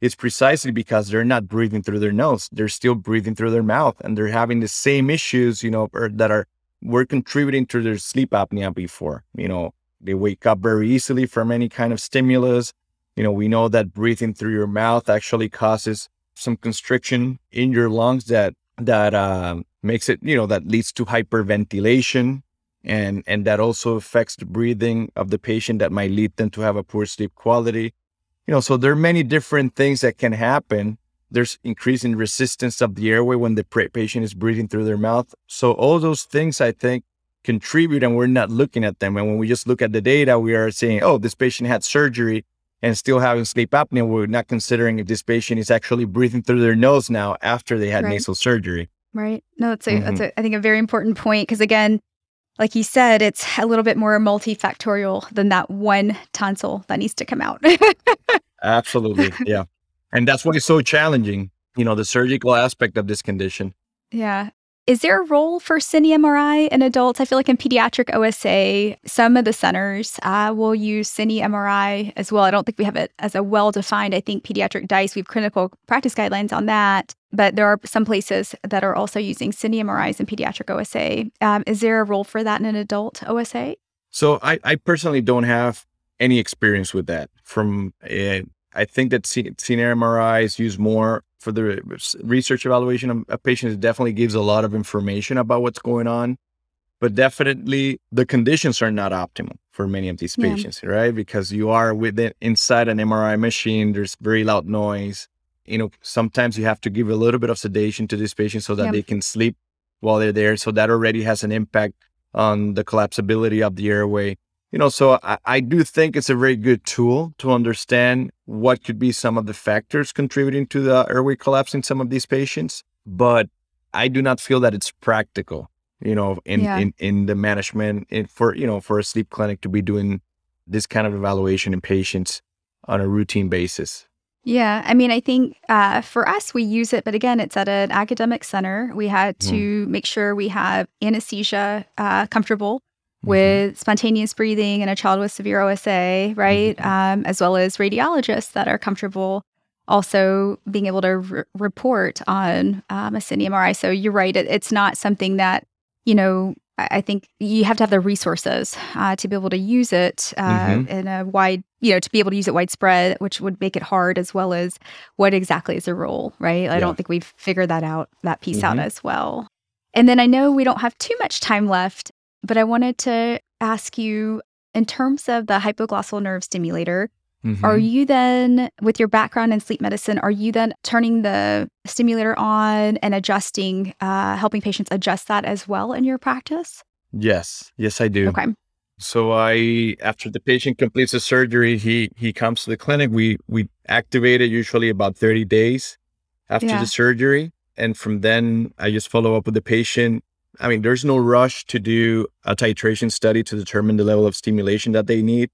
is precisely because they're not breathing through their nose. They're still breathing through their mouth and they're having the same issues, you know, that are were contributing to their sleep apnea before. You know, they wake up very easily from any kind of stimulus. You know, we know that breathing through your mouth actually causes some constriction in your lungs that that uh, makes it, you know, that leads to hyperventilation and and that also affects the breathing of the patient that might lead them to have a poor sleep quality you know, so there are many different things that can happen. There's increasing resistance of the airway when the patient is breathing through their mouth. So all those things, I think, contribute, and we're not looking at them. And when we just look at the data, we are saying, oh, this patient had surgery and still having sleep apnea. We're not considering if this patient is actually breathing through their nose now after they had right. nasal surgery. Right. No, that's a, mm-hmm. that's a, I think a very important point because again, like you said, it's a little bit more multifactorial than that one tonsil that needs to come out. Absolutely. Yeah. And that's why it's so challenging, you know, the surgical aspect of this condition. Yeah. Is there a role for cine MRI in adults? I feel like in pediatric OSA, some of the centers uh, will use cine MRI as well. I don't think we have it as a well defined. I think pediatric DISE, we have clinical practice guidelines on that, but there are some places that are also using cine MRIs in pediatric OSA. Um, is there a role for that in an adult OSA? So I, I personally don't have any experience with that. From uh, I think that cine MRI is used more for the research evaluation um, of, of patients, it definitely gives a lot of information about what's going on. But definitely the conditions are not optimal for many of these patients, yeah. right? Because you are within inside an MRI machine, there's very loud noise. You know, sometimes you have to give a little bit of sedation to these patients so that yeah. they can sleep while they're there. So that already has an impact on the collapsibility of the airway you know, so I, I, do think it's a very good tool to understand what could be some of the factors contributing to the airway collapse in some of these patients. But I do not feel that it's practical, you know, in, yeah. in, in the management in, for, you know, for a sleep clinic to be doing this kind of evaluation in patients on a routine basis. Yeah, I mean, I think uh, for us, we use it, but again, it's at an academic center. We had mm. to mm. make sure we have anesthesia uh, comfortable. With spontaneous breathing in a child with severe OSA, right? Mm-hmm. Um, as well as radiologists that are comfortable also being able to re- report on um, a cine MRI. So you're right, it, it's not something that, you know, I think you have to have the resources uh, to be able to use it uh, mm-hmm. in a wide, you know, to be able to use it widespread, which would make it hard, as well as what exactly is the role, right? I don't think we've figured that out, that piece mm-hmm. out as well. And then I know we don't have too much time left. But I wanted to ask you in terms of the hypoglossal nerve stimulator, Mm-hmm. Are you then, with your background in sleep medicine, are you then turning the stimulator on and adjusting, uh, helping patients adjust that as well in your practice? Yes, yes, I do. Okay. So I, after the patient completes the surgery, he he comes to the clinic. We we activate it usually about thirty days after yeah. the surgery, and from then I just follow up with the patient. I mean, there's no rush to do a titration study to determine the level of stimulation that they need.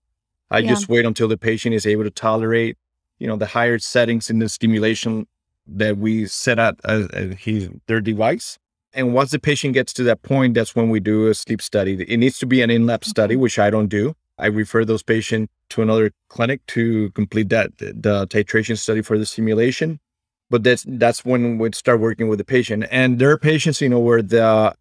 I yeah. just wait until the patient is able to tolerate, you know, the higher settings in the stimulation that we set at uh, his their device. And once the patient gets to that point, that's when we do a sleep study. It needs to be an in-lab study, which I don't do. I refer those patients to another clinic to complete that the titration study for the stimulation. But that's that's when we start working with the patient. And there are patients, you know, where the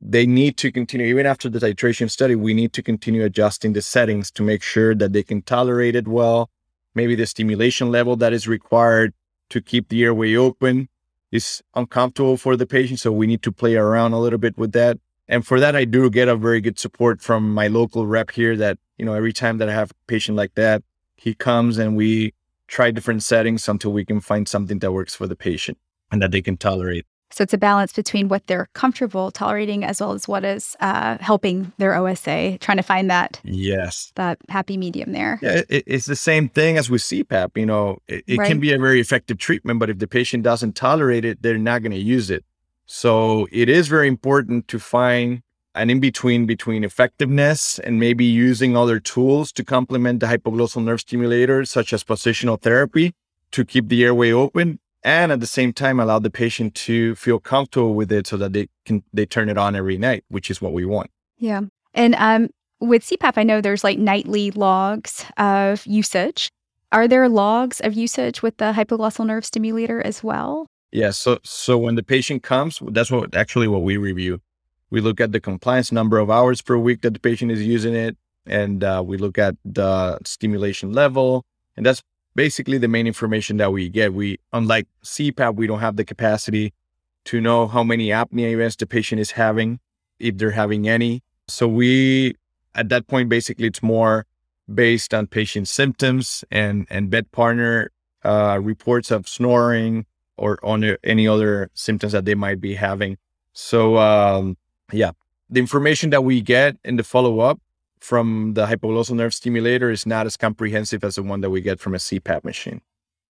they need to continue even after the titration study. We need to continue adjusting the settings to make sure that they can tolerate it well. Maybe the stimulation level that is required to keep the airway open is uncomfortable for the patient. So we need to play around a little bit with that. And for that, I do get a very good support from my local rep here that, you know, every time that I have a patient like that, he comes and we try different settings until we can find something that works for the patient and that they can tolerate. So it's a balance between what they're comfortable tolerating as well as what is uh, helping their OSA, trying to find that yes that happy medium there. Yeah, it, it's the same thing as with CPAP. You know, it, it right. can be a very effective treatment, but if the patient doesn't tolerate it, they're not going to use it. So it is very important to find an in between between effectiveness and maybe using other tools to complement the hypoglossal nerve stimulator, such as positional therapy, to keep the airway open and at the same time allow the patient to feel comfortable with it so that they can they turn it on every night which is what we want. Yeah. And um with cpap i know there's like nightly logs of usage. Are there logs of usage with the hypoglossal nerve stimulator as well? Yeah so so when the patient comes that's what actually what we review. We look at the compliance number of hours per week that the patient is using it and uh, we look at the stimulation level and that's basically the main information that we get. We, unlike CPAP, we don't have the capacity to know how many apnea events the patient is having, if they're having any. So we, at that point, basically, it's more based on patient symptoms and and bed partner uh, reports of snoring or on any other symptoms that they might be having. So um, yeah, the information that we get in the follow up from the hypoglossal nerve stimulator is not as comprehensive as the one that we get from a CPAP machine.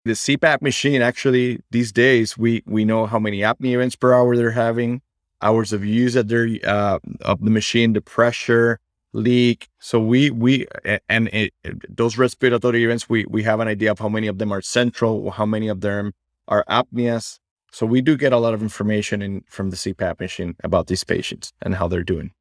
The CPAP machine actually these days we we know how many apnea events per hour they're having, hours of use that they're uh, of the machine, the pressure, leak. So we we and it, those respiratory events we we have an idea of how many of them are central, how many of them are apneas. So we do get a lot of information in from the CPAP machine about these patients and how they're doing.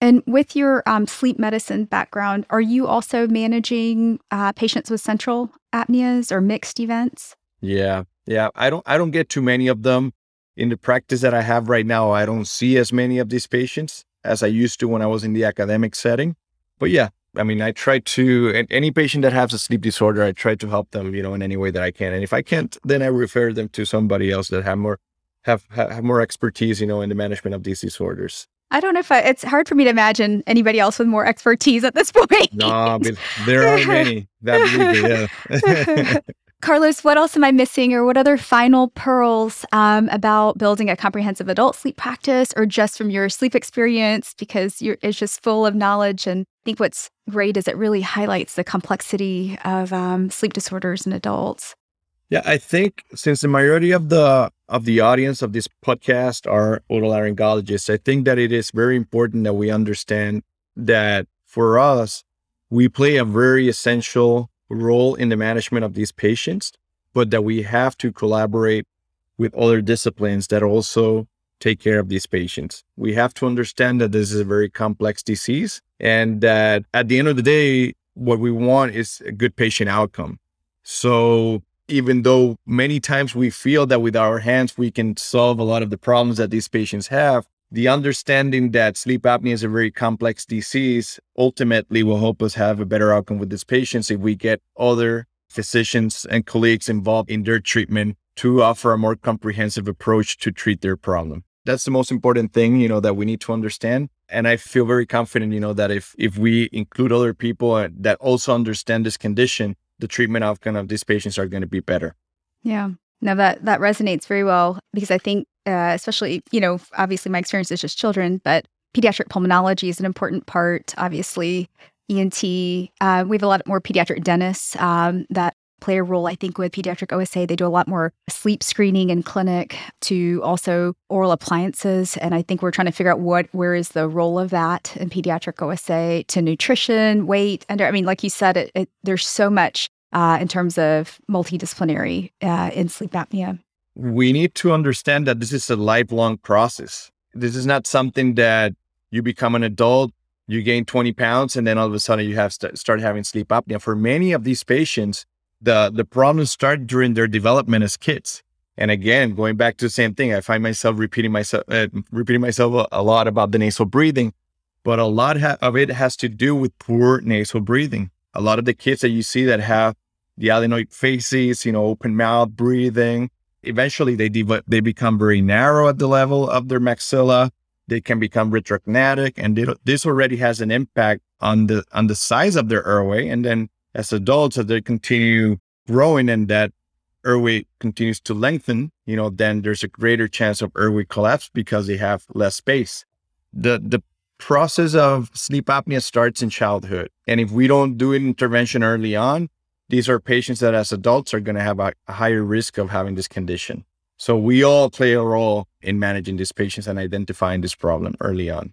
And with your um, sleep medicine background, are you also managing uh, patients with central apneas or mixed events? Yeah, yeah. I don't. I don't get too many of them in the practice that I have right now. I don't see as many of these patients as I used to when I was in the academic setting. But yeah, I mean, I try to any patient that has a sleep disorder, I try to help them, you know, in any way that I can. And if I can't, then I refer them to somebody else that have more have have more expertise, you know, in the management of these disorders. I don't know if I, it's hard for me to imagine anybody else with more expertise at this point. no, but there are many. That yeah. Carlos, what else am I missing, or what other final pearls um, about building a comprehensive adult sleep practice, or just from your sleep experience? Because it's just full of knowledge. And I think what's great is it really highlights the complexity of um, sleep disorders in adults. Yeah, I think since the majority of the of the audience of this podcast are otolaryngologists, I think that it is very important that we understand that for us, we play a very essential role in the management of these patients, but that we have to collaborate with other disciplines that also take care of these patients. We have to understand that this is a very complex disease and that at the end of the day, what we want is a good patient outcome. So even though many times we feel that with our hands we can solve a lot of the problems that these patients have, the understanding that sleep apnea is a very complex disease ultimately will help us have a better outcome with these patients if we get other physicians and colleagues involved in their treatment to offer a more comprehensive approach to treat their problem. That's the most important thing, you know, that we need to understand. And I feel very confident, you know, that if if we include other people uh, that also understand this condition, the treatment outcome of these patients are going to be better. Yeah. Now that that resonates very well because I think, uh, especially you know, obviously my experience is just children, but pediatric pulmonology is an important part. Obviously, ENT. Uh, we have a lot more pediatric dentists um, that play a role, I think, with pediatric OSA. They do a lot more sleep screening in clinic to also oral appliances. And I think we're trying to figure out what where is the role of that in pediatric OSA to nutrition, weight. And I mean, like you said, it, it, there's so much uh, in terms of multidisciplinary uh, in sleep apnea. We need to understand that this is a lifelong process. This is not something that you become an adult, you gain 20 pounds, and then all of a sudden you have st- start having sleep apnea. For many of these patients, the the problems start during their development as kids. And again, going back to the same thing, I find myself repeating myself uh, repeating myself a, a, lot about the nasal breathing, but a lot ha- of it has to do with poor nasal breathing. A lot of the kids that you see that have the adenoid faces, you know, open mouth breathing, eventually they de- they become very narrow at the level of their maxilla. They can become retrognathic, and they, this already has an impact on the on the size of their airway, and then as adults, as they continue growing and that airway continues to lengthen, you know, then there's a greater chance of airway collapse because they have less space. The the process of sleep apnea starts in childhood. And if we don't do an intervention early on, these are patients that as adults are going to have a, a higher risk of having this condition. So we all play a role in managing these patients and identifying this problem early on.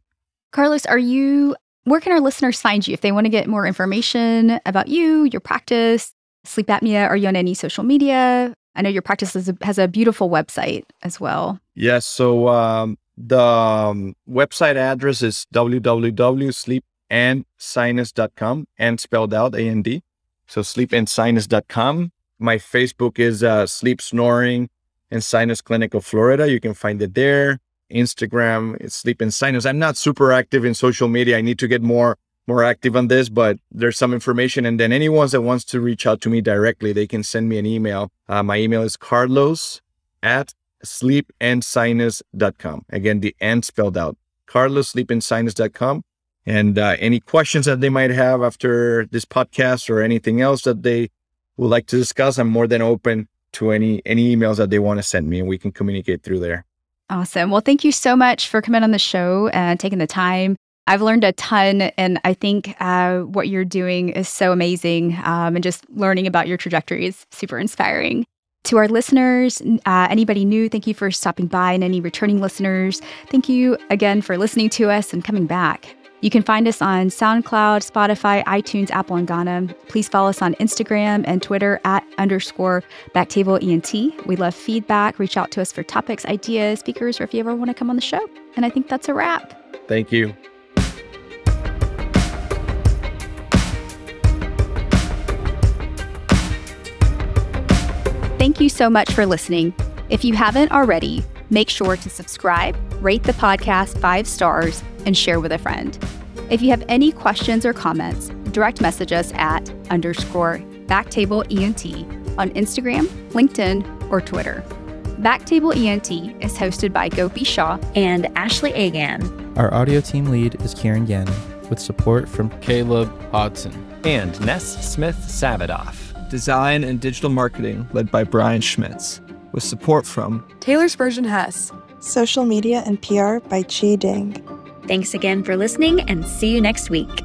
Carlos, are you where can our listeners find you if they want to get more information about you, your practice, sleep apnea? Are you on any social media? I know your practice a, has a beautiful website as well. Yes. So um, the um, website address is www.sleepandsinus.com and spelled out A N D. So sleepandsinus.com. My Facebook is uh, Sleep Snoring and Sinus Clinic of Florida. You can find it there. Instagram, Sleep and Sinus. I'm not super active in social media. I need to get more more active on this, but there's some information. And then anyone that wants to reach out to me directly, they can send me an email. Uh, my email is carlos at sleepandsinus.com. Again, the and spelled out. Carlos sleepandsinus.com. And uh, any questions that they might have after this podcast or anything else that they would like to discuss, I'm more than open to any any emails that they want to send me, and we can communicate through there. Awesome. Well, thank you so much for coming on the show and taking the time. I've learned a ton, and I think uh, what you're doing is so amazing. Um, and just learning about your trajectory is super inspiring. To our listeners, uh, anybody new, thank you for stopping by, and any returning listeners, thank you again for listening to us and coming back. You can find us on SoundCloud, Spotify, iTunes, Apple, and Ghana. Please follow us on Instagram and Twitter at underscore Backtable ENT. We love feedback. Reach out to us for topics, ideas, speakers, or if you ever want to come on the show. And I think that's a wrap. Thank you. Thank you so much for listening. If you haven't already, make sure to subscribe, rate the podcast five stars, and share with a friend. If you have any questions or comments, direct message us at underscore Backtable ENT on Instagram, LinkedIn, or Twitter. Backtable ENT is hosted by Gopi Shah and Ashley Agan. Our audio team lead is Kieran Gannon, with support from Caleb Hodson and Ness Smith Savadoff. Design and digital marketing led by Brian Schmitz, with support from Taylor Spurgeon Hess. Social media and PR by Chi Ding. Thanks again for listening and see you next week.